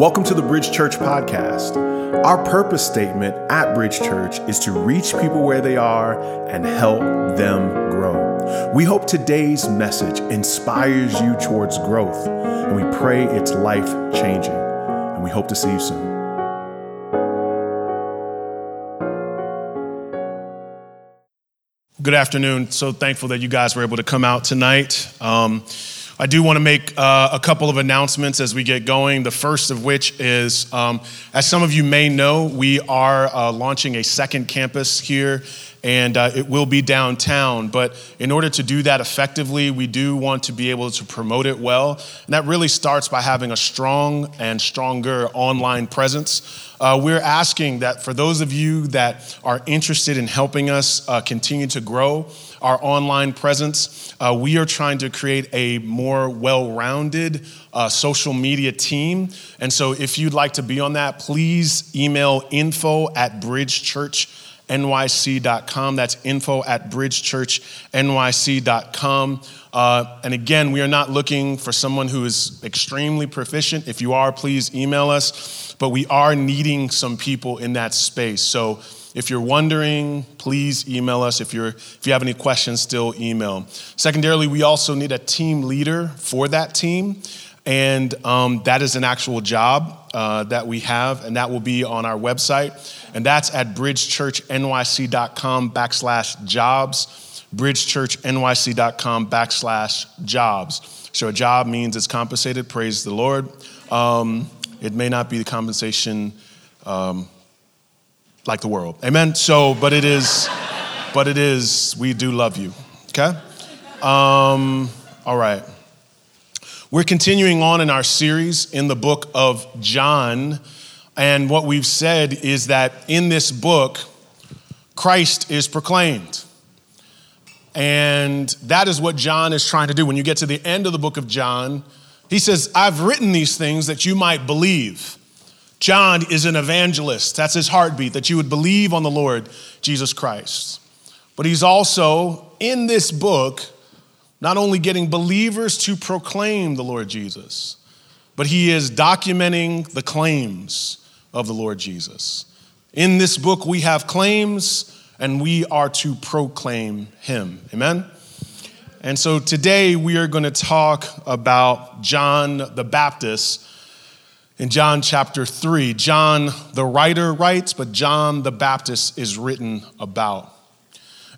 Welcome to the Bridge Church podcast. Our purpose statement at Bridge Church is to reach people where they are and help them grow. We hope today's message inspires you towards growth, and we pray it's life changing. And we hope to see you soon. Good afternoon. So thankful that you guys were able to come out tonight. Um, I do want to make uh, a couple of announcements as we get going. The first of which is, um, as some of you may know, we are uh, launching a second campus here, and uh, it will be downtown. But in order to do that effectively, we do want to be able to promote it well. And that really starts by having a strong and stronger online presence. Uh, we're asking that for those of you that are interested in helping us uh, continue to grow, our online presence. Uh, we are trying to create a more well rounded uh, social media team. And so if you'd like to be on that, please email info at bridgechurchnyc.com. That's info at bridgechurchnyc.com. Uh, and again, we are not looking for someone who is extremely proficient. If you are, please email us. But we are needing some people in that space. So if you're wondering, please email us. If, you're, if you have any questions, still email. Secondarily, we also need a team leader for that team. And um, that is an actual job uh, that we have, and that will be on our website. And that's at bridgechurchnyc.com backslash jobs. Bridgechurchnyc.com backslash jobs. So a job means it's compensated, praise the Lord. Um, it may not be the compensation. Um, like the world. Amen. So, but it is, but it is, we do love you. Okay? Um, all right. We're continuing on in our series in the book of John. And what we've said is that in this book, Christ is proclaimed. And that is what John is trying to do. When you get to the end of the book of John, he says, I've written these things that you might believe. John is an evangelist. That's his heartbeat, that you would believe on the Lord Jesus Christ. But he's also in this book not only getting believers to proclaim the Lord Jesus, but he is documenting the claims of the Lord Jesus. In this book, we have claims and we are to proclaim him. Amen? And so today we are going to talk about John the Baptist in John chapter 3. John, the writer, writes, but John the Baptist is written about.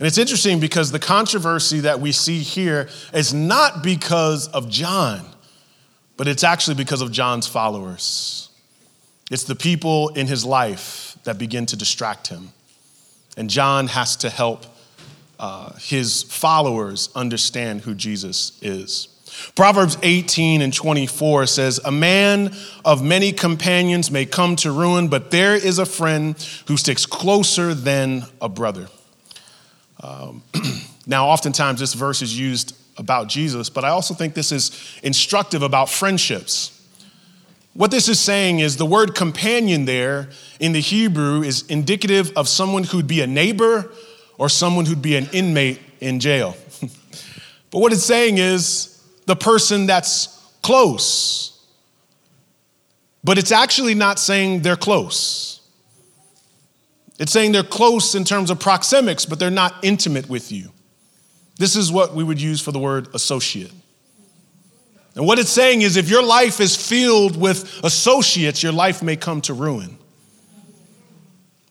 And it's interesting because the controversy that we see here is not because of John, but it's actually because of John's followers. It's the people in his life that begin to distract him. And John has to help uh, his followers understand who Jesus is. Proverbs 18 and 24 says, A man of many companions may come to ruin, but there is a friend who sticks closer than a brother. Um, now, oftentimes this verse is used about Jesus, but I also think this is instructive about friendships. What this is saying is the word companion there in the Hebrew is indicative of someone who'd be a neighbor or someone who'd be an inmate in jail. but what it's saying is the person that's close. But it's actually not saying they're close. It's saying they're close in terms of proxemics, but they're not intimate with you. This is what we would use for the word associate. And what it's saying is if your life is filled with associates, your life may come to ruin.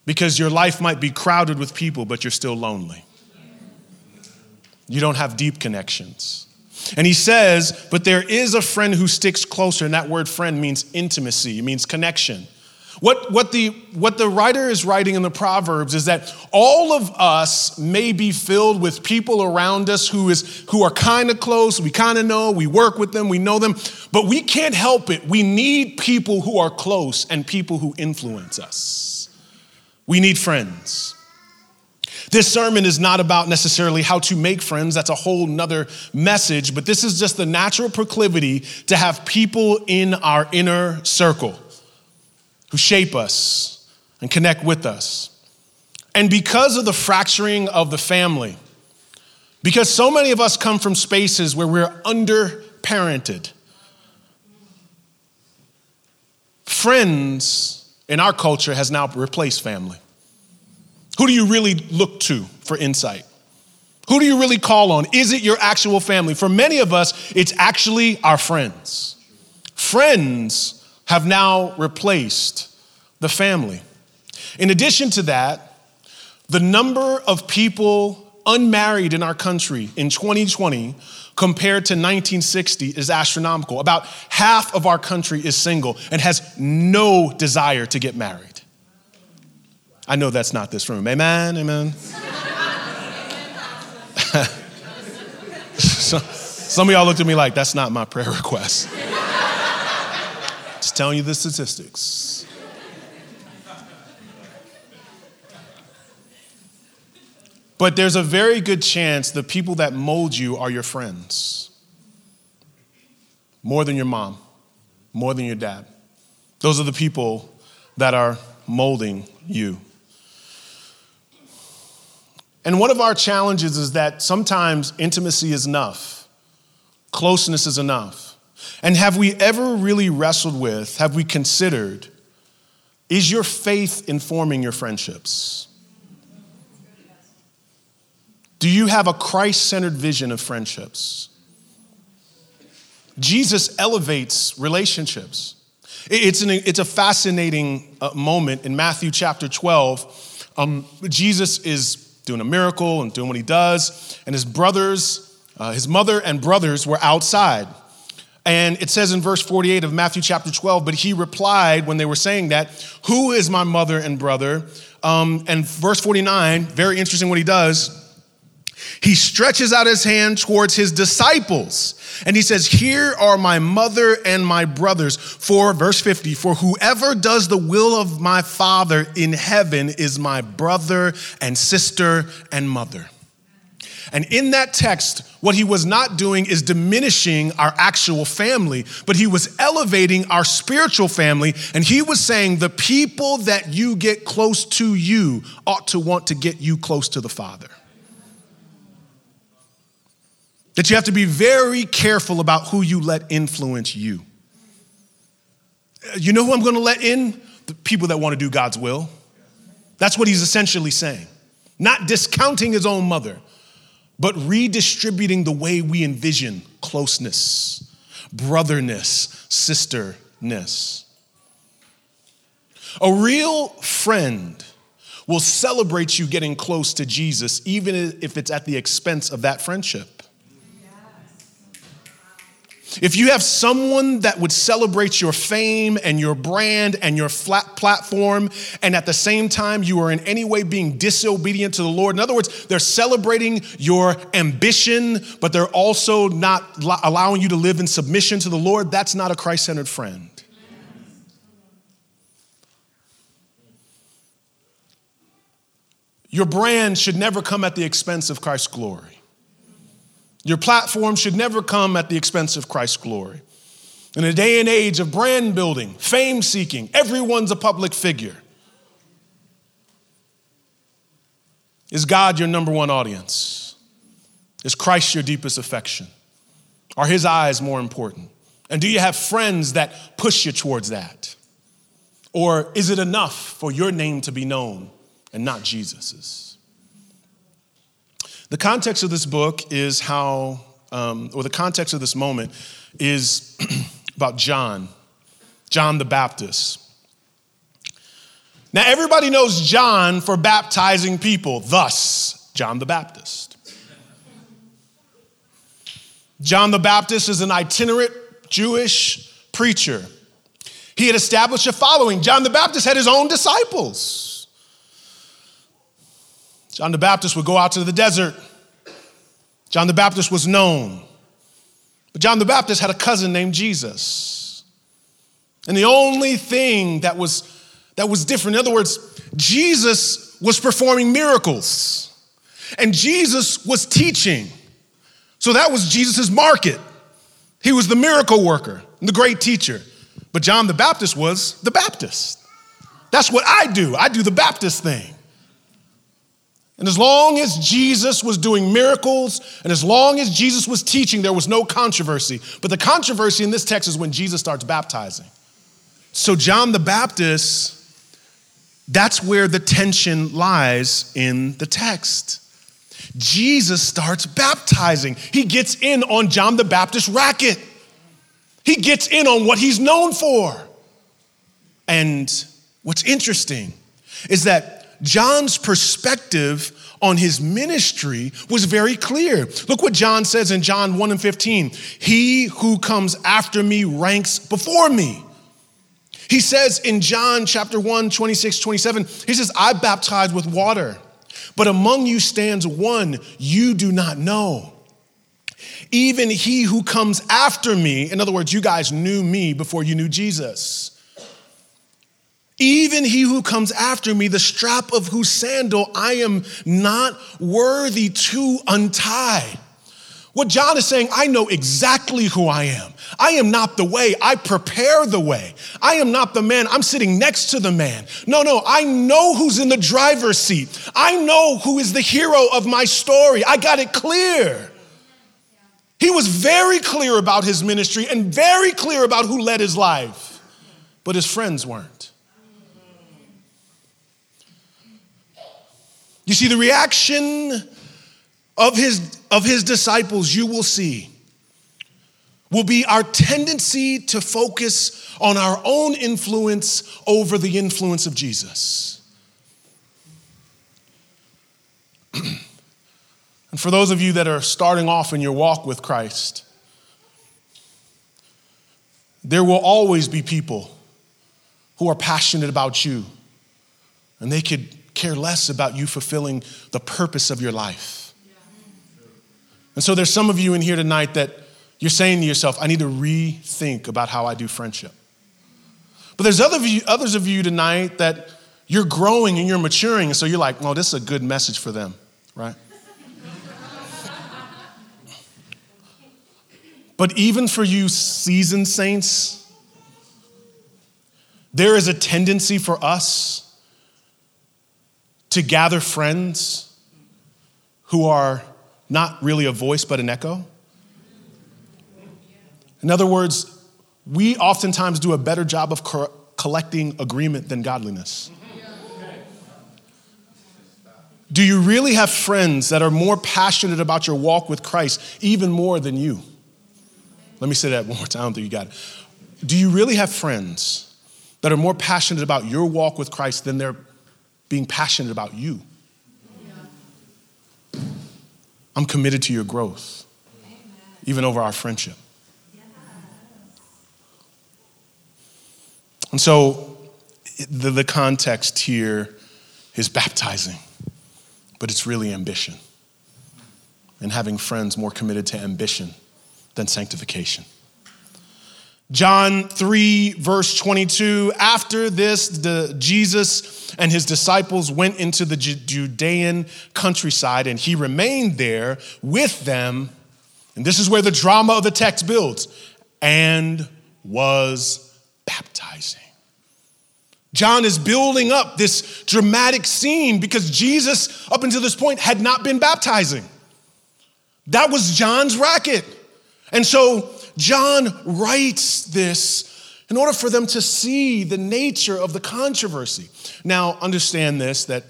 Because your life might be crowded with people, but you're still lonely. You don't have deep connections. And he says, But there is a friend who sticks closer. And that word friend means intimacy, it means connection. What, what, the, what the writer is writing in the Proverbs is that all of us may be filled with people around us who, is, who are kind of close, we kind of know, we work with them, we know them, but we can't help it. We need people who are close and people who influence us. We need friends. This sermon is not about necessarily how to make friends, that's a whole nother message, but this is just the natural proclivity to have people in our inner circle who shape us and connect with us. And because of the fracturing of the family, because so many of us come from spaces where we're underparented, friends in our culture has now replaced family. Who do you really look to for insight? Who do you really call on? Is it your actual family? For many of us, it's actually our friends. Friends have now replaced the family. In addition to that, the number of people unmarried in our country in 2020 compared to 1960 is astronomical. About half of our country is single and has no desire to get married. I know that's not this room. Amen, amen. some of y'all looked at me like, that's not my prayer request. Telling you the statistics. But there's a very good chance the people that mold you are your friends. More than your mom, more than your dad. Those are the people that are molding you. And one of our challenges is that sometimes intimacy is enough, closeness is enough. And have we ever really wrestled with, have we considered, is your faith informing your friendships? Do you have a Christ centered vision of friendships? Jesus elevates relationships. It's, an, it's a fascinating uh, moment in Matthew chapter 12. Um, Jesus is doing a miracle and doing what he does, and his brothers, uh, his mother and brothers were outside. And it says in verse 48 of Matthew chapter 12, but he replied when they were saying that, Who is my mother and brother? Um, and verse 49, very interesting what he does. He stretches out his hand towards his disciples and he says, Here are my mother and my brothers. For, verse 50, for whoever does the will of my Father in heaven is my brother and sister and mother. And in that text, what he was not doing is diminishing our actual family, but he was elevating our spiritual family. And he was saying, the people that you get close to you ought to want to get you close to the Father. That you have to be very careful about who you let influence you. You know who I'm going to let in? The people that want to do God's will. That's what he's essentially saying. Not discounting his own mother, but redistributing the way we envision closeness, brotherness, sisterness. A real friend will celebrate you getting close to Jesus, even if it's at the expense of that friendship. If you have someone that would celebrate your fame and your brand and your flat platform, and at the same time you are in any way being disobedient to the Lord, in other words, they're celebrating your ambition, but they're also not allowing you to live in submission to the Lord, that's not a Christ centered friend. Your brand should never come at the expense of Christ's glory. Your platform should never come at the expense of Christ's glory. In a day and age of brand building, fame seeking, everyone's a public figure. Is God your number one audience? Is Christ your deepest affection? Are his eyes more important? And do you have friends that push you towards that? Or is it enough for your name to be known and not Jesus's? The context of this book is how, um, or the context of this moment is about John, John the Baptist. Now, everybody knows John for baptizing people, thus, John the Baptist. John the Baptist is an itinerant Jewish preacher. He had established a following. John the Baptist had his own disciples. John the Baptist would go out to the desert. John the Baptist was known. But John the Baptist had a cousin named Jesus. And the only thing that was, that was different, in other words, Jesus was performing miracles and Jesus was teaching. So that was Jesus' market. He was the miracle worker the great teacher. But John the Baptist was the Baptist. That's what I do. I do the Baptist thing. And as long as Jesus was doing miracles and as long as Jesus was teaching, there was no controversy. But the controversy in this text is when Jesus starts baptizing. So, John the Baptist, that's where the tension lies in the text. Jesus starts baptizing. He gets in on John the Baptist racket. He gets in on what he's known for. And what's interesting is that John's perspective on his ministry was very clear. Look what John says in John 1 and 15 He who comes after me ranks before me. He says in John chapter 1, 26, 27, he says, I baptize with water, but among you stands one you do not know. Even he who comes after me, in other words, you guys knew me before you knew Jesus. Even he who comes after me, the strap of whose sandal I am not worthy to untie. What John is saying, I know exactly who I am. I am not the way. I prepare the way. I am not the man. I'm sitting next to the man. No, no, I know who's in the driver's seat. I know who is the hero of my story. I got it clear. He was very clear about his ministry and very clear about who led his life, but his friends weren't. You see, the reaction of his, of his disciples, you will see, will be our tendency to focus on our own influence over the influence of Jesus. and for those of you that are starting off in your walk with Christ, there will always be people who are passionate about you, and they could care less about you fulfilling the purpose of your life. And so there's some of you in here tonight that you're saying to yourself, I need to rethink about how I do friendship. But there's other you, others of you tonight that you're growing and you're maturing, and so you're like, oh, this is a good message for them, right? but even for you seasoned saints, there is a tendency for us to gather friends who are not really a voice but an echo. In other words, we oftentimes do a better job of co- collecting agreement than godliness. Do you really have friends that are more passionate about your walk with Christ, even more than you? Let me say that one more time. I don't think you got it. Do you really have friends that are more passionate about your walk with Christ than their being passionate about you. I'm committed to your growth, even over our friendship. And so the, the context here is baptizing, but it's really ambition and having friends more committed to ambition than sanctification. John 3, verse 22. After this, the, Jesus and his disciples went into the Judean countryside, and he remained there with them. And this is where the drama of the text builds and was baptizing. John is building up this dramatic scene because Jesus, up until this point, had not been baptizing. That was John's racket. And so John writes this in order for them to see the nature of the controversy. Now, understand this that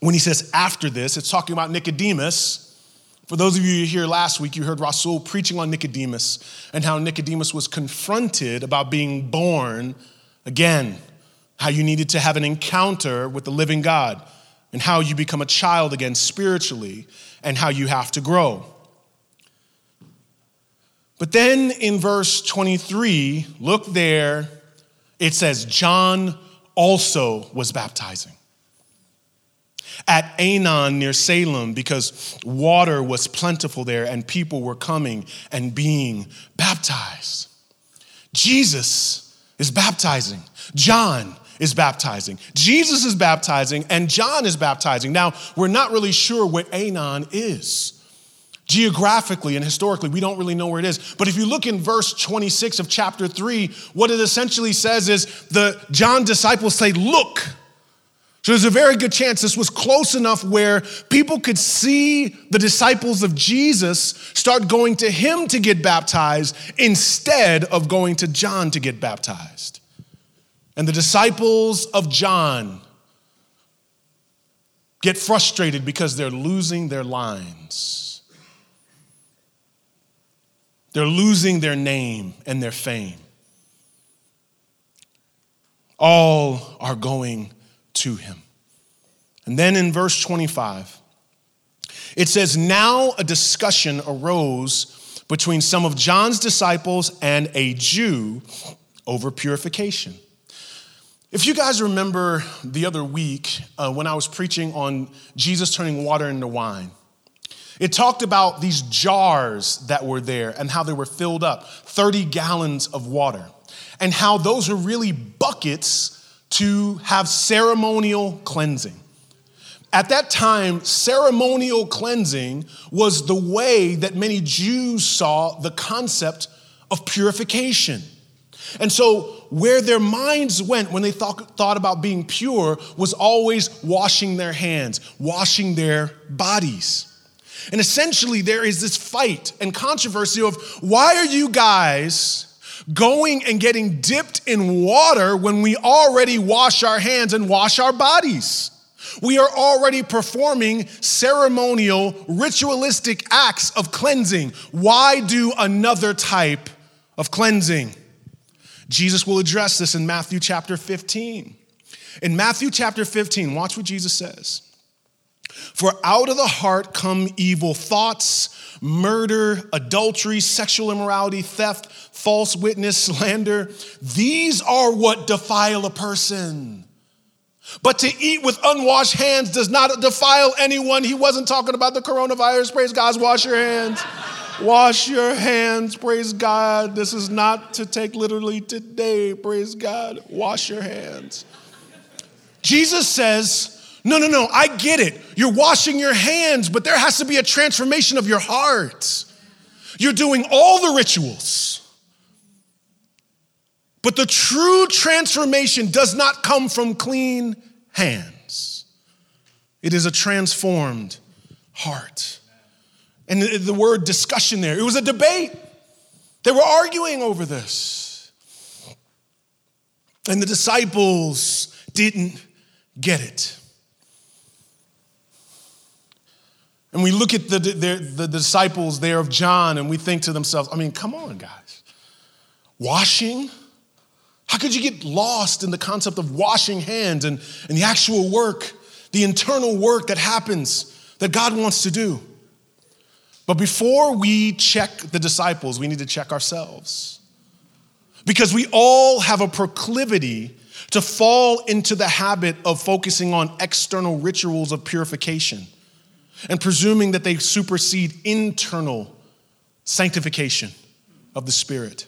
when he says after this, it's talking about Nicodemus. For those of you here last week, you heard Rasul preaching on Nicodemus and how Nicodemus was confronted about being born again, how you needed to have an encounter with the living God, and how you become a child again spiritually, and how you have to grow. But then in verse 23, look there, it says, John also was baptizing at Aenon near Salem because water was plentiful there and people were coming and being baptized. Jesus is baptizing. John is baptizing. Jesus is baptizing and John is baptizing. Now, we're not really sure what Aenon is. Geographically and historically, we don't really know where it is. But if you look in verse 26 of chapter 3, what it essentially says is the John disciples say, Look. So there's a very good chance this was close enough where people could see the disciples of Jesus start going to him to get baptized instead of going to John to get baptized. And the disciples of John get frustrated because they're losing their lines. They're losing their name and their fame. All are going to him. And then in verse 25, it says, Now a discussion arose between some of John's disciples and a Jew over purification. If you guys remember the other week uh, when I was preaching on Jesus turning water into wine, it talked about these jars that were there and how they were filled up 30 gallons of water, and how those are really buckets to have ceremonial cleansing. At that time, ceremonial cleansing was the way that many Jews saw the concept of purification. And so, where their minds went when they thought, thought about being pure was always washing their hands, washing their bodies. And essentially, there is this fight and controversy of why are you guys going and getting dipped in water when we already wash our hands and wash our bodies. We are already performing ceremonial, ritualistic acts of cleansing. Why do another type of cleansing? Jesus will address this in Matthew chapter 15. In Matthew chapter 15, watch what Jesus says. For out of the heart come evil thoughts, murder, adultery, sexual immorality, theft, false witness, slander. These are what defile a person. But to eat with unwashed hands does not defile anyone. He wasn't talking about the coronavirus. Praise God. Wash your hands. Wash your hands. Praise God. This is not to take literally today. Praise God. Wash your hands. Jesus says, no, no, no, I get it. You're washing your hands, but there has to be a transformation of your heart. You're doing all the rituals. But the true transformation does not come from clean hands, it is a transformed heart. And the, word discussion there, it was a debate. They were arguing over this. And the disciples didn't get it. And we look at the, the, the, disciples there of John and we think to themselves, I mean, come on, guys. Washing? How could you get lost in the concept of washing hands and, and the actual work, the internal work that happens that God wants to do? But before we check the disciples, we need to check ourselves. Because we all have a proclivity to fall into the habit of focusing on external rituals of purification and presuming that they supersede internal sanctification of the Spirit.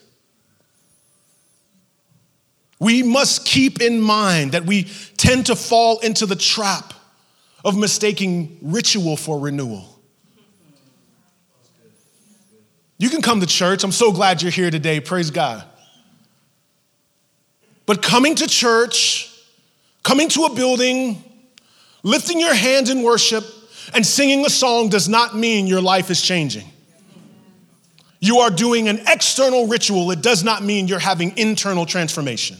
We must keep in mind that we tend to fall into the trap of mistaking ritual for renewal. You can come to church. I'm so glad you're here today. Praise God. But coming to church, coming to a building, lifting your hands in worship, and singing a song does not mean your life is changing. You are doing an external ritual, it does not mean you're having internal transformation.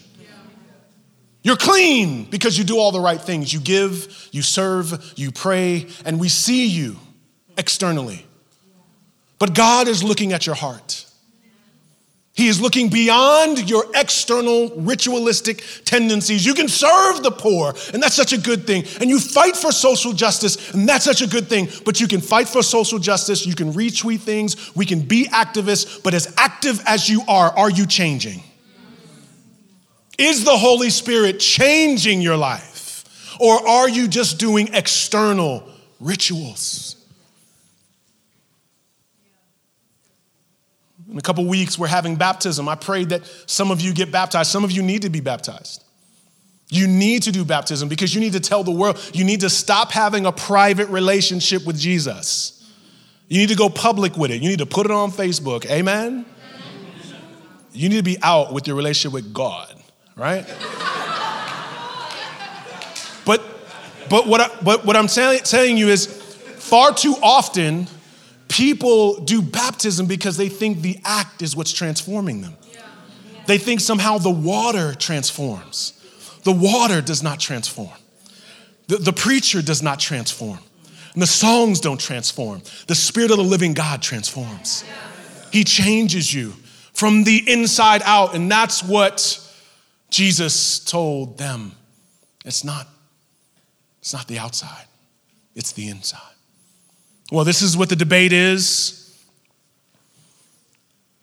You're clean because you do all the right things. You give, you serve, you pray, and we see you externally. But God is looking at your heart. He is looking beyond your external ritualistic tendencies. You can serve the poor, and that's such a good thing. And you fight for social justice, and that's such a good thing. But you can fight for social justice, you can retweet things, we can be activists, but as active as you are, are you changing? Is the Holy Spirit changing your life? Or are you just doing external rituals? In a couple weeks, we're having baptism. I pray that some of you get baptized. Some of you need to be baptized. You need to do baptism because you need to tell the world, you need to stop having a private relationship with Jesus. You need to go public with it. You need to put it on Facebook. Amen? You need to be out with your relationship with God, right? but but what, I, but what I'm telling, telling you is far too often, people do baptism because they think the act is what's transforming them. They think somehow the water transforms. The water does not transform. The, the preacher does not transform. And the songs don't transform. The Spirit of the living God transforms. He changes you from the inside out. And that's what Jesus told them. It's not, it's not the outside, it's the inside. Well, this is what the debate is.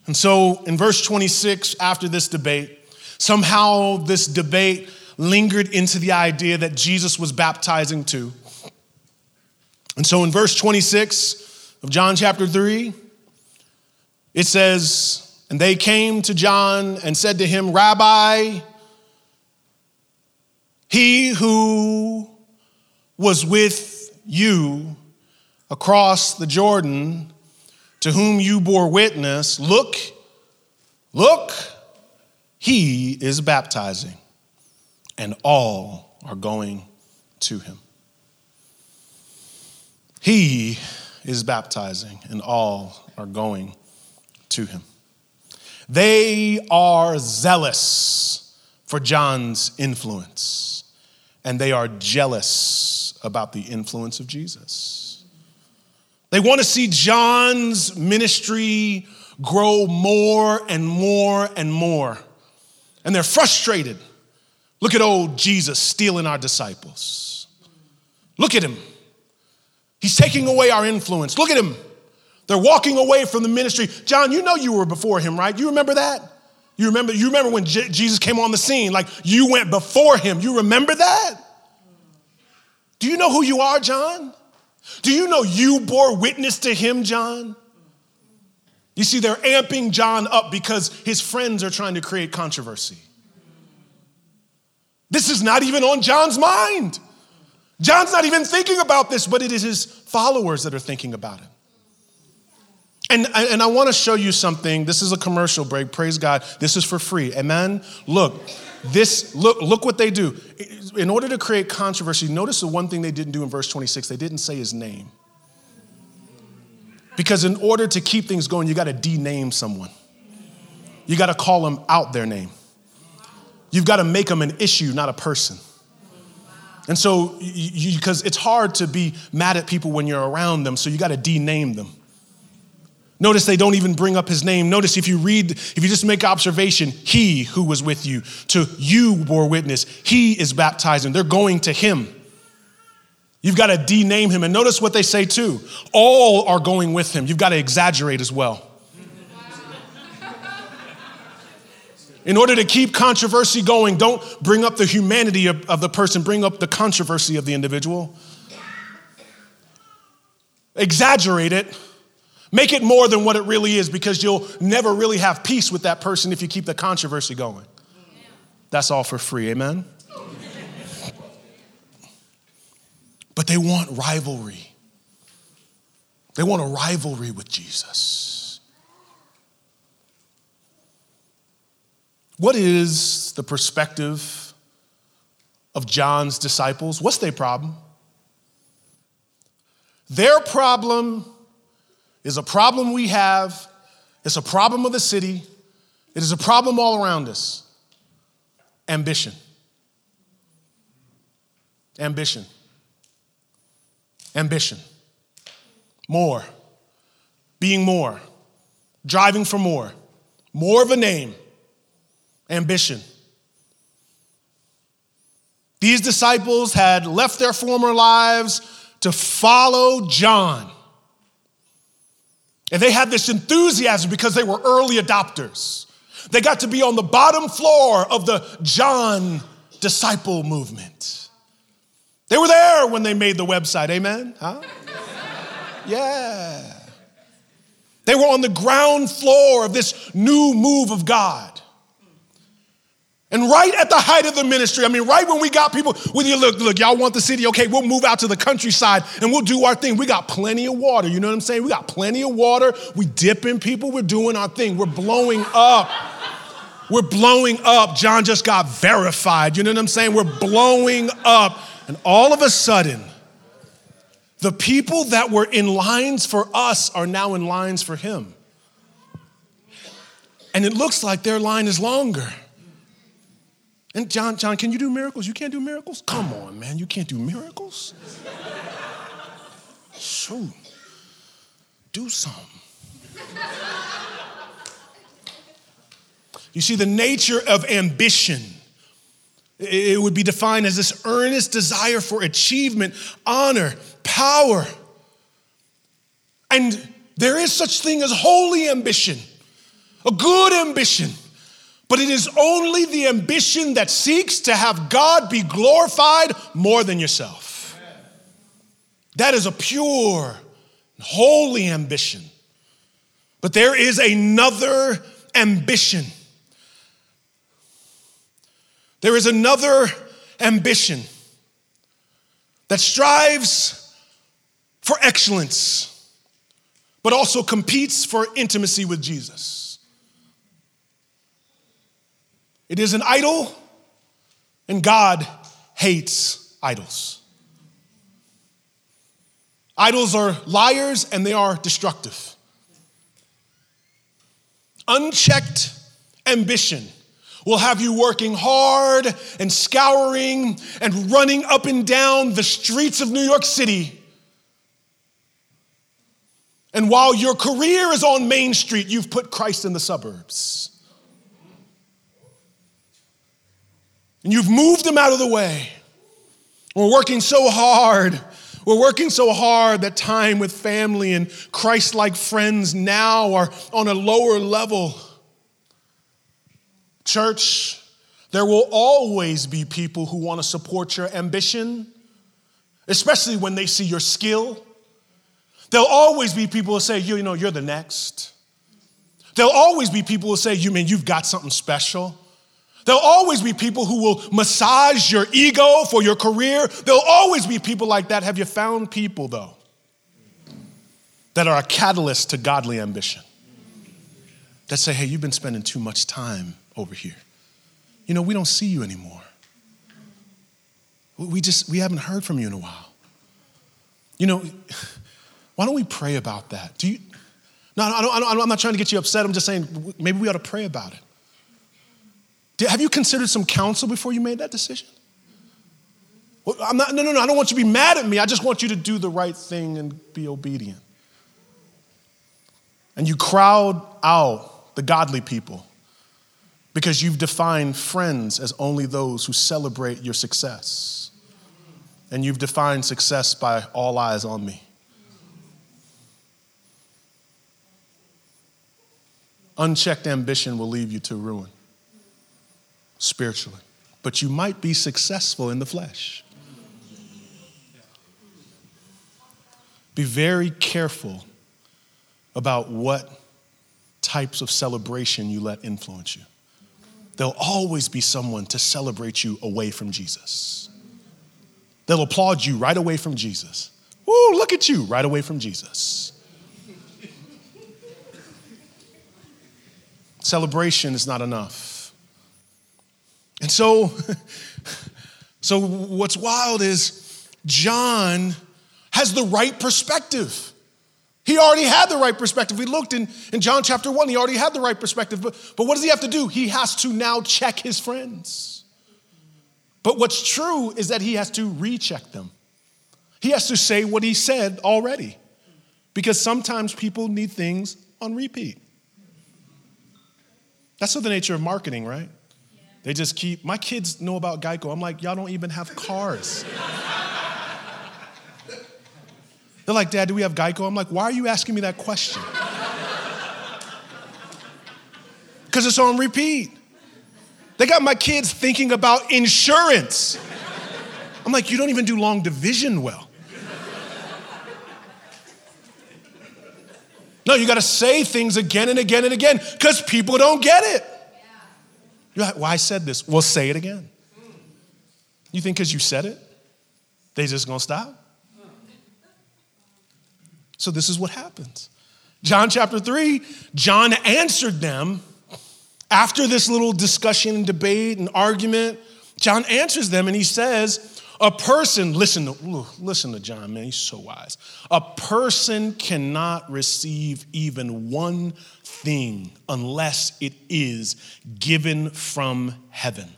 And so in verse 26, after this debate, somehow this debate lingered into the idea that Jesus was baptizing too. And so in verse 26 of John chapter 3, it says, And they came to John and said to him, Rabbi, he who was with you across the Jordan, to whom you bore witness, look, look, he is baptizing, and all are going to him. He is baptizing, and all are going to him. They are zealous for John's influence, and they are jealous about the influence of Jesus. They want to see John's ministry grow more and more and more, and they're frustrated. Look at old Jesus stealing our disciples. Look at him. He's taking away our influence. Look at him. They're walking away from the ministry. John, you know you were before him, right? You remember that? You remember, you remember when J- Jesus came on the scene, like you went before him. You remember that? Do you know who you are, John? Do you know you bore witness to him, John? You see, they're amping John up because his friends are trying to create controversy. This is not even on John's mind. John's not even thinking about this, but it is his followers that are thinking about it. And, and I want to show you something. This is a commercial break. Praise God. This is for free. Amen. Look, this look look what they do. In order to create controversy, notice the one thing they didn't do in verse 26. They didn't say his name. Because in order to keep things going, you got to dename someone. You got to call them out their name. You've got to make them an issue, not a person. And so, because it's hard to be mad at people when you're around them, so you got to dename them. Notice they don't even bring up his name. Notice if you read, if you just make observation, he who was with you, to you bore witness, he is baptizing. They're going to him. You've got to dename him. And notice what they say too. All are going with him. You've got to exaggerate as well. In order to keep controversy going, don't bring up the humanity of, of the person, bring up the controversy of the individual. Exaggerate it Make it more than what it really is because you'll never really have peace with that person if you keep the controversy going. That's all for free, amen? But they want rivalry. They want a rivalry with Jesus. What is the perspective of John's disciples? What's their problem? Their problem is a problem we have. It's a problem of the city. It is a problem all around us. Ambition. Ambition. Ambition. More. Being more. Driving for more. More of a name. Ambition. These disciples had left their former lives to follow John. And they had this enthusiasm because they were early adopters. They got to be on the bottom floor of the John disciple movement. They were there when they made the website, amen? Huh? Yeah. They were on the ground floor of this new move of God. And right at the height of the ministry, I mean, right when we got people, with you look, look, y'all want the city? Okay, we'll move out to the countryside and we'll do our thing. We got plenty of water. You know what I'm saying? We got plenty of water. We dipping people. We're doing our thing. We're blowing up. We're blowing up. John just got verified. You know what I'm saying? We're blowing up. And all of a sudden, the people that were in lines for us are now in lines for him. And it looks like their line is longer. And John, John, can you do miracles? You can't do miracles? Come on, man, you can't do miracles? Shoot, do something. You see, the nature of ambition, it would be defined as this earnest desire for achievement, honor, power. And there is such thing as holy ambition, a good ambition. But it is only the ambition that seeks to have God be glorified more than yourself. That is a pure, holy ambition. But there is another ambition. There is another ambition that strives for excellence, but also competes for intimacy with Jesus. It is an idol, and God hates idols. Idols are liars and they are destructive. Unchecked ambition will have you working hard and scouring and running up and down the streets of New York City. And while your career is on Main Street, you've put Christ in the suburbs. And you've moved them out of the way. We're working so hard. We're working so hard that time with family and Christ like friends now are on a lower level. Church, there will always be people who want to support your ambition, especially when they see your skill. There'll always be people who say, you know, you're the next. There'll always be people who say, you mean you've got something special. There'll always be people who will massage your ego for your career. There'll always be people like that. Have you found people, though, that are a catalyst to godly ambition? That say, hey, you've been spending too much time over here. You know, we don't see you anymore. We just, we haven't heard from you in a while. You know, why don't we pray about that? Do you, no, I don't, I I'm not trying to get you upset. I'm just saying maybe we ought to pray about it. Did, have you considered some counsel before you made that decision? Well, I'm not, no, no, no, I don't want you to be mad at me. I just want you to do the right thing and be obedient. And you crowd out the godly people because you've defined friends as only those who celebrate your success. And you've defined success by all eyes on me. Unchecked ambition will leave you to ruin spiritually, but you might be successful in the flesh. Be very careful about what types of celebration you let influence you there'll always be someone to celebrate you away from Jesus. They'll applaud you right away from Jesus. Woo, look at you, right away from Jesus. Celebration is not enough. And so, so what's wild is John has the right perspective. He already had the right perspective. We looked in, in John chapter 1, he already had the right perspective. But, but what does he have to do? He has to now check his friends. But what's true is that he has to recheck them. He has to say what he said already. Because sometimes people need things on repeat. That's the nature of marketing, right? They just keep, my kids know about Geico. I'm like, y'all don't even have cars. They're like, Dad, do we have Geico? I'm like, why are you asking me that question? Because it's on repeat. They got my kids thinking about insurance. I'm like, you don't even do long division well. No, you got to say things again and again and again because people don't get it. You're like, well, I said this. Well, say it again. You think because you said it, they just gonna stop? So this is what happens. John chapter 3, John answered them after this little discussion and debate and argument. John answers them and he says, A person, listen to, listen to John, man, he's so wise. A person cannot receive even one thing unless it is given from heaven.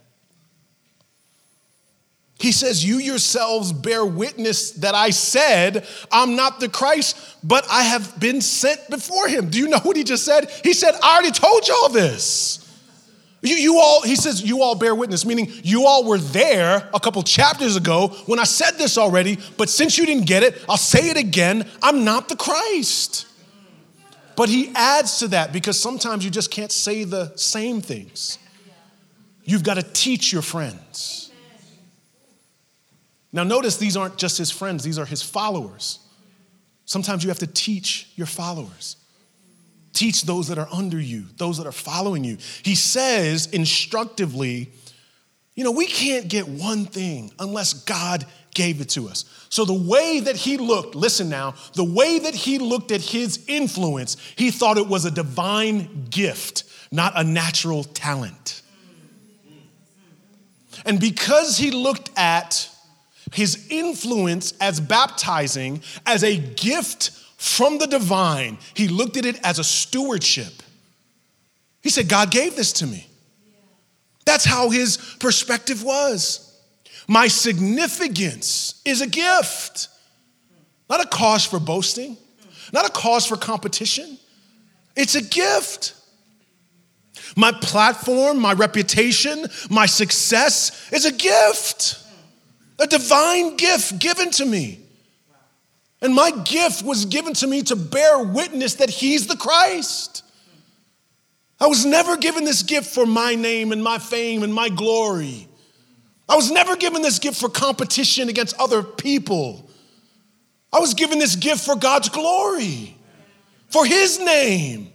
He says, You yourselves bear witness that I said, I'm not the Christ, but I have been sent before him. Do you know what he just said? He said, I already told y'all this. You, you all, he says, you all bear witness, meaning you all were there a couple chapters ago when I said this already, but since you didn't get it, I'll say it again I'm not the Christ. But he adds to that because sometimes you just can't say the same things. You've got to teach your friends. Now, notice these aren't just his friends, these are his followers. Sometimes you have to teach your followers. Teach those that are under you, those that are following you. He says instructively, you know, we can't get one thing unless God gave it to us. So, the way that he looked, listen now, the way that he looked at his influence, he thought it was a divine gift, not a natural talent. And because he looked at his influence as baptizing as a gift from the divine, he looked at it as a stewardship. He said, God gave this to me. That's how his perspective was. My significance is a gift, not a cause for boasting, not a cause for competition. It's a gift. My platform, my reputation, my success is a gift, a divine gift given to me. And my gift was given to me to bear witness that He's the Christ. I was never given this gift for my name and my fame and my glory. I was never given this gift for competition against other people. I was given this gift for God's glory, for His name.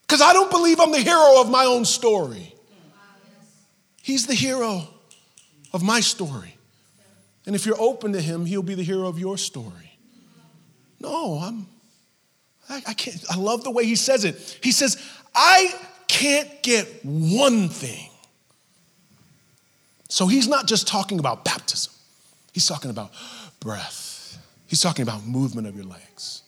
Because I don't believe I'm the hero of my own story. He's the hero of my story. And if you're open to him, he'll be the hero of your story. No, I'm, I, I can't, I love the way he says it. He says, I can't get one thing. So he's not just talking about baptism, he's talking about breath, he's talking about movement of your legs.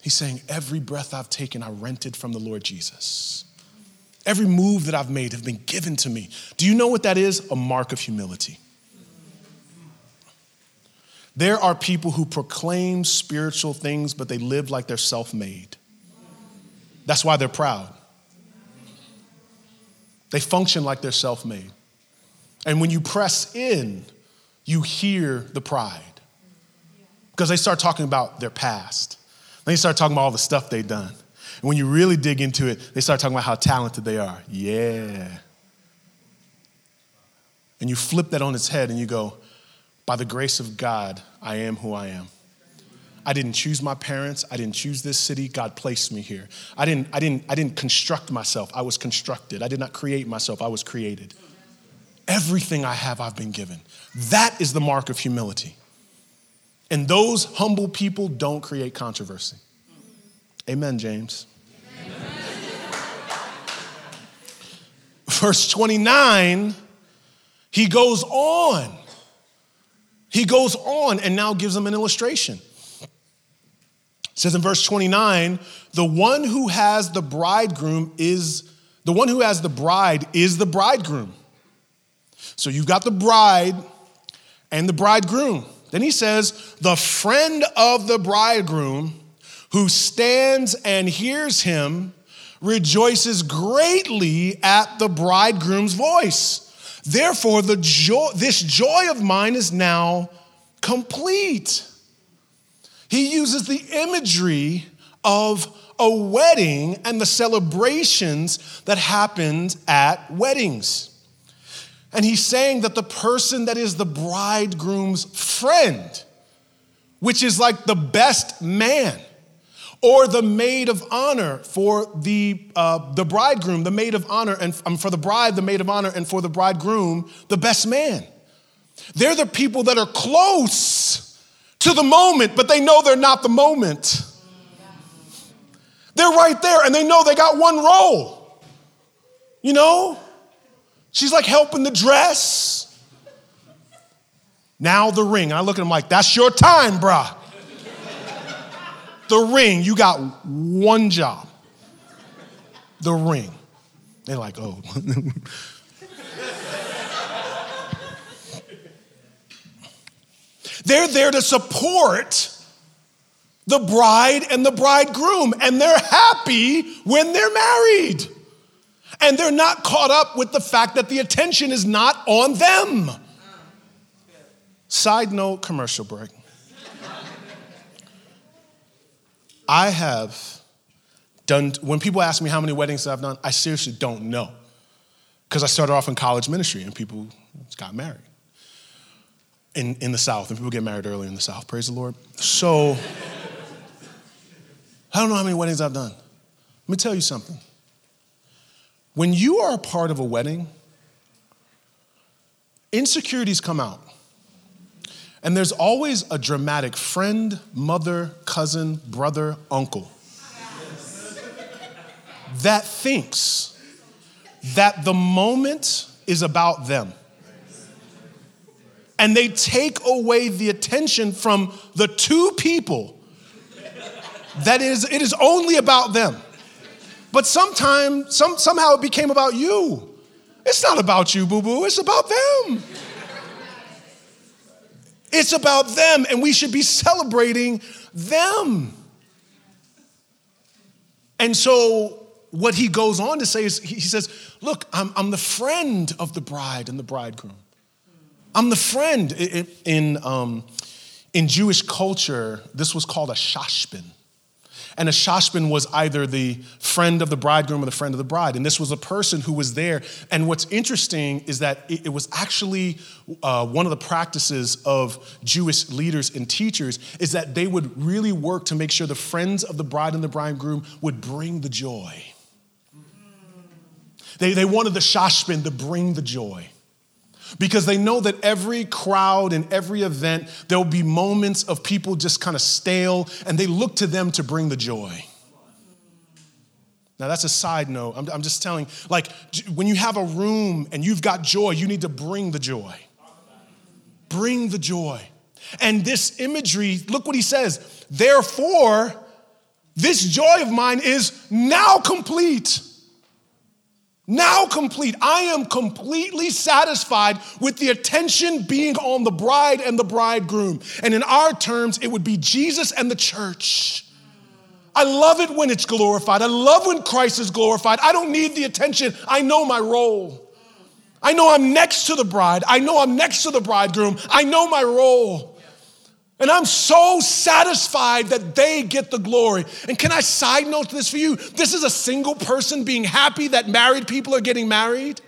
He's saying, Every breath I've taken, I rented from the Lord Jesus. Every move that I've made have been given to me. Do you know what that is? A mark of humility. There are people who proclaim spiritual things, but they live like they're self made. That's why they're proud. They function like they're self made. And when you press in, you hear the pride because they start talking about their past. They start talking about all the stuff they've done. And when you really dig into it, they start talking about how talented they are. Yeah. And you flip that on its head and you go, by the grace of God, I am who I am. I didn't choose my parents. I didn't choose this city. God placed me here. I didn't, I, didn't, I didn't construct myself. I was constructed. I did not create myself. I was created. Everything I have, I've been given. That is the mark of humility. And those humble people don't create controversy. Amen, James. Amen. Verse 29, he goes on he goes on and now gives them an illustration. It says in verse 29, the one who has the bridegroom is the one who has the bride is the bridegroom. So you've got the bride and the bridegroom. Then he says, the friend of the bridegroom who stands and hears him rejoices greatly at the bridegroom's voice. Therefore, the joy, this joy of mine is now complete. He uses the imagery of a wedding and the celebrations that happened at weddings. And he's saying that the person that is the bridegroom's friend, which is like the best man, or the maid of honor for the, uh, the bridegroom, the maid of honor, and um, for the bride, the maid of honor, and for the bridegroom, the best man. They're the people that are close to the moment, but they know they're not the moment. They're right there and they know they got one role. You know? She's like helping the dress. Now the ring. I look at him like, that's your time, bruh. The ring, you got one job. The ring. They're like, oh. They're there to support the bride and the bridegroom, and they're happy when they're married. And they're not caught up with the fact that the attention is not on them. Side note commercial break. I have done, when people ask me how many weddings I've done, I seriously don't know. Because I started off in college ministry and people got married in, in the South, and people get married early in the South, praise the Lord. So, I don't know how many weddings I've done. Let me tell you something. When you are a part of a wedding, insecurities come out. And there's always a dramatic friend, mother, cousin, brother, uncle that thinks that the moment is about them. And they take away the attention from the two people that is, it is only about them. But sometimes, some, somehow it became about you. It's not about you, boo boo, it's about them. It's about them, and we should be celebrating them. And so, what he goes on to say is he says, Look, I'm, I'm the friend of the bride and the bridegroom. I'm the friend. In, um, in Jewish culture, this was called a shashbin. And a shashbin was either the friend of the bridegroom or the friend of the bride. And this was a person who was there. And what's interesting is that it, it was actually uh, one of the practices of Jewish leaders and teachers is that they would really work to make sure the friends of the bride and the bridegroom would bring the joy. They, they wanted the shashbin to bring the joy because they know that every crowd and every event, there'll be moments of people just kind of stale, and they look to them to bring the joy. Now, that's a side note. I'm, I'm, just telling, like, when you have a room and you've got joy, you need to bring the joy. Bring the joy. And this imagery, look what he says. Therefore, this joy of mine is now complete. Now complete. I am completely satisfied with the attention being on the bride and the bridegroom. And in our terms, it would be Jesus and the church. I love it when it's glorified. I love when Christ is glorified. I don't need the attention. I know my role. I know I'm next to the bride. I know I'm next to the bridegroom. I know my role. And I'm so satisfied that they get the glory. And can I side note this for you? This is a single person being happy that married people are getting married.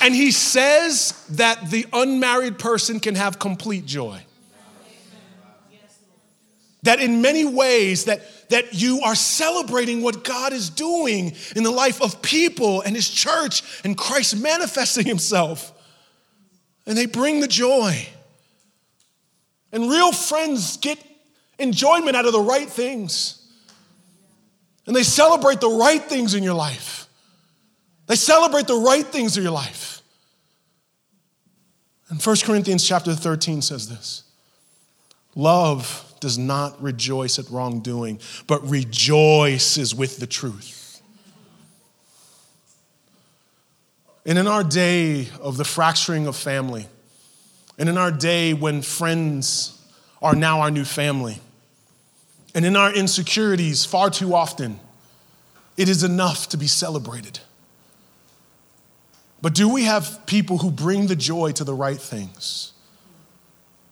And he says that the unmarried person can have complete joy. That in many ways that, that you are celebrating what God is doing in the life of people and his church and Christ manifesting himself and they bring the joy. And real friends get enjoyment out of the right things. And they celebrate the right things in your life. They celebrate the right things in your life. And 1 Corinthians chapter 13 says this Love does not rejoice at wrongdoing, but rejoices with the truth. And in our day of the fracturing of family, and in our day when friends are now our new family, and in our insecurities, far too often, it is enough to be celebrated. But do we have people who bring the joy to the right things?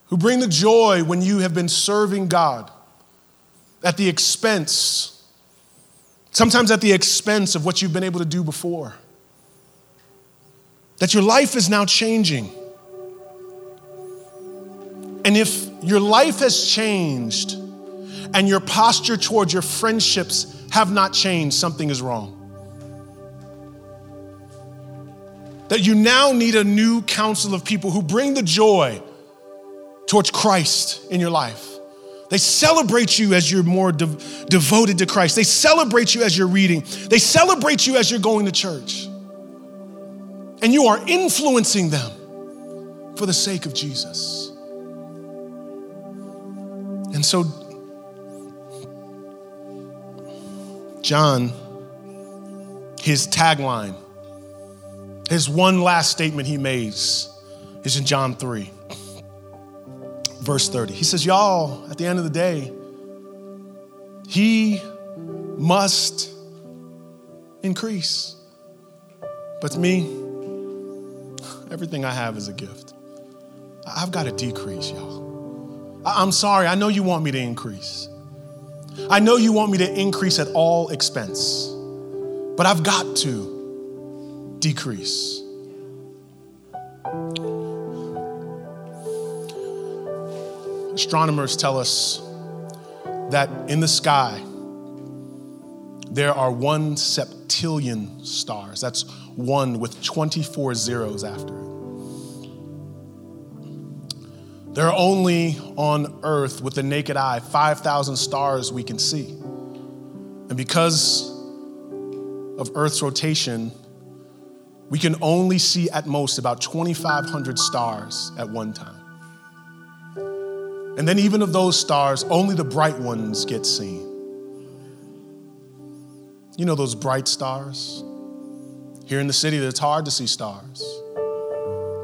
Who bring the joy when you have been serving God at the expense, sometimes at the expense of what you've been able to do before? That your life is now changing. And if your life has changed and your posture towards your friendships have not changed, something is wrong. That you now need a new council of people who bring the joy towards Christ in your life. They celebrate you as you're more de- devoted to Christ. They celebrate you as you're reading. They celebrate you as you're going to church. And you are influencing them for the sake of Jesus. And so, John, his tagline, his one last statement he makes is in John 3, verse 30. He says, Y'all, at the end of the day, he must increase. But me, everything I have is a gift. I've got to decrease, y'all. I'm sorry, I know you want me to increase. I know you want me to increase at all expense, but I've got to decrease. Astronomers tell us that in the sky, there are one septillion stars. That's one with 24 zeros after it. There are only on earth, with the naked eye, 5,000 stars we can see. And because of Earth's rotation, we can only see at most about 2,500 stars at one time. And then, even of those stars, only the bright ones get seen. You know those bright stars? Here in the city, it's hard to see stars.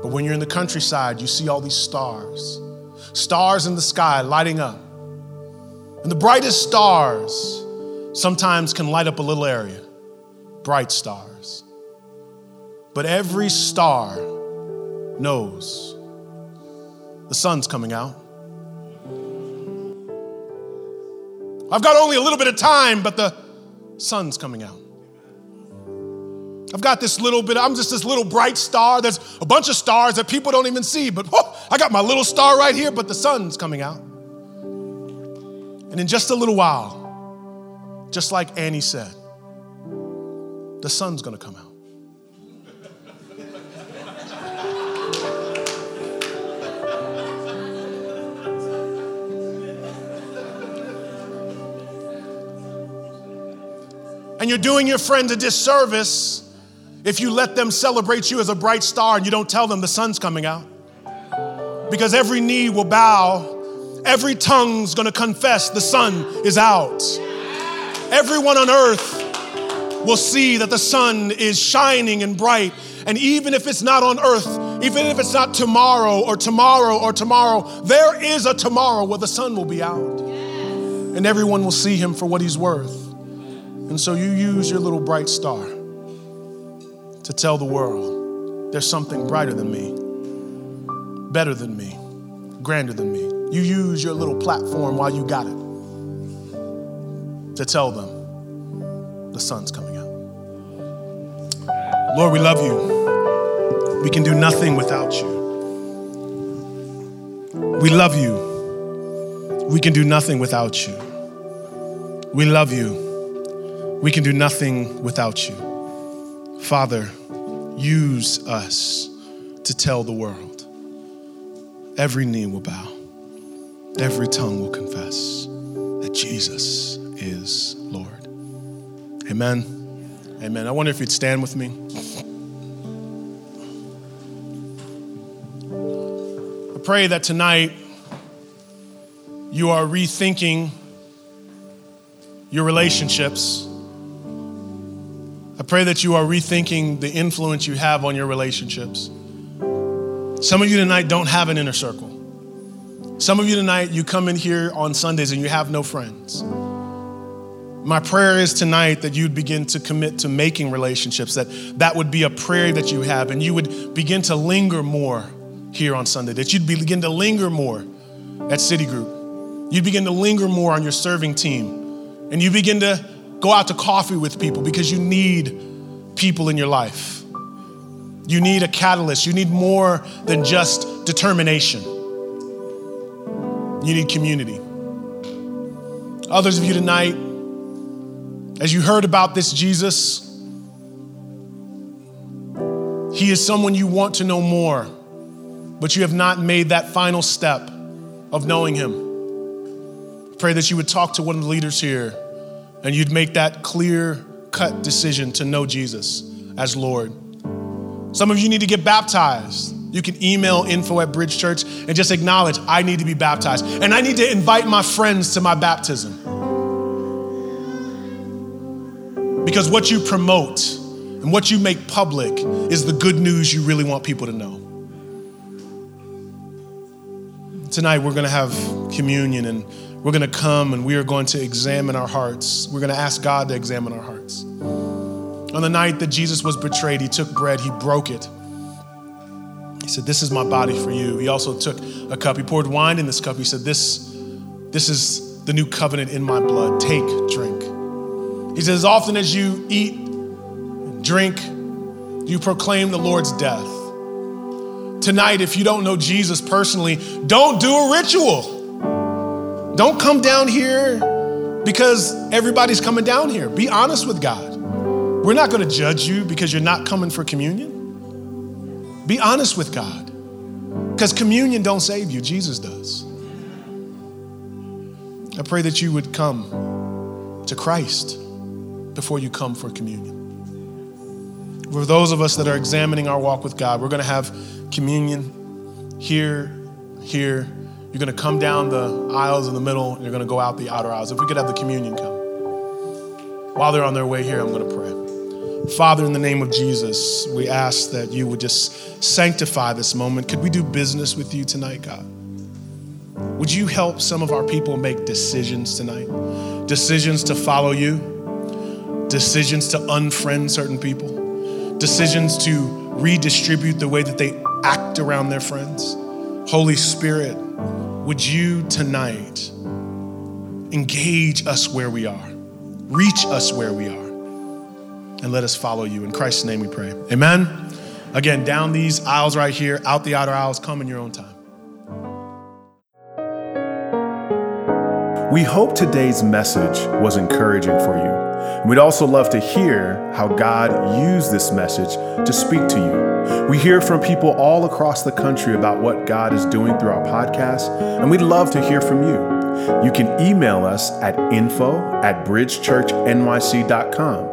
But when you're in the countryside, you see all these stars. Stars in the sky lighting up. And the brightest stars sometimes can light up a little area. Bright stars. But every star knows the sun's coming out. I've got only a little bit of time, but the sun's coming out. I've got this little bit, I'm just this little bright star. There's a bunch of stars that people don't even see, but oh, I got my little star right here, but the sun's coming out. And in just a little while, just like Annie said, the sun's gonna come out. And you're doing your friend a disservice if you let them celebrate you as a bright star and you don't tell them the sun's coming out. Because every knee will bow, every tongue's gonna confess the sun is out. Everyone on earth will see that the sun is shining and bright. And even if it's not on earth, even if it's not tomorrow or tomorrow or tomorrow, there is a tomorrow where the sun will be out. And everyone will see him for what he's worth. And so you use your little bright star to tell the world there's something brighter than me, better than me, grander than me. You use your little platform while you got it to tell them the sun's coming out. Lord, we love you. We can do nothing without you. We love you. We can do nothing without you. We love you. We can do nothing without you. Father, use us to tell the world. Every knee will bow, every tongue will confess that Jesus is Lord. Amen. Amen. I wonder if you'd stand with me. I pray that tonight you are rethinking your relationships I pray that you are rethinking the influence you have on your relationships. Some of you tonight don't have an inner circle. Some of you tonight, you come in here on Sundays and you have no friends. My prayer is tonight that you'd begin to commit to making relationships, that that would be a prayer that you have, and you would begin to linger more here on Sunday, that you'd begin to linger more at City Group. You'd begin to linger more on your serving team, and you begin to Go out to coffee with people because you need people in your life. You need a catalyst. You need more than just determination. You need community. Others of you tonight, as you heard about this Jesus, he is someone you want to know more, but you have not made that final step of knowing him. Pray that you would talk to one of the leaders here and you'd make that clear cut decision to know Jesus as Lord. Some of you need to get baptized. You can email info at Bridge Church and just acknowledge I need to be baptized. And I need to invite my friends to my baptism. Because what you promote and what you make public is the good news you really want people to know. Tonight, we're going to have communion and we're going to come and we are going to examine our hearts. We're going to ask God to examine our hearts. On the night that Jesus was betrayed, he took bread, he broke it. He said, This is my body for you. He also took a cup, he poured wine in this cup. He said, This, this is the new covenant in my blood. Take, drink. He says, As often as you eat, drink, you proclaim the Lord's death. Tonight, if you don't know Jesus personally, don't do a ritual. Don't come down here because everybody's coming down here. Be honest with God. We're not going to judge you because you're not coming for communion. Be honest with God. Because communion don't save you, Jesus does. I pray that you would come to Christ before you come for communion. For those of us that are examining our walk with God, we're going to have communion here, here. You're going to come down the aisles in the middle, and you're going to go out the outer aisles. If we could have the communion come. While they're on their way here, I'm going to pray. Father, in the name of Jesus, we ask that you would just sanctify this moment. Could we do business with you tonight, God? Would you help some of our people make decisions tonight? Decisions to follow you, decisions to unfriend certain people, decisions to redistribute the way that they act around their friends. Holy Spirit, would you tonight engage us where we are, reach us where we are, and let us follow you. In Christ's name we pray. Amen. Again, down these aisles right here, out the outer aisles, come in your own time. We hope today's message was encouraging for you. We'd also love to hear how God used this message to speak to you. We hear from people all across the country about what God is doing through our podcast, and we'd love to hear from you. You can email us at info at bridgechurchnyc.com.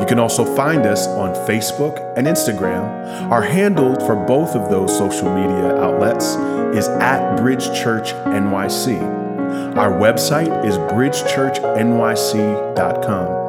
You can also find us on Facebook and Instagram. Our handle for both of those social media outlets is at Bridge Church NYC. Our website is bridgechurchnyc.com.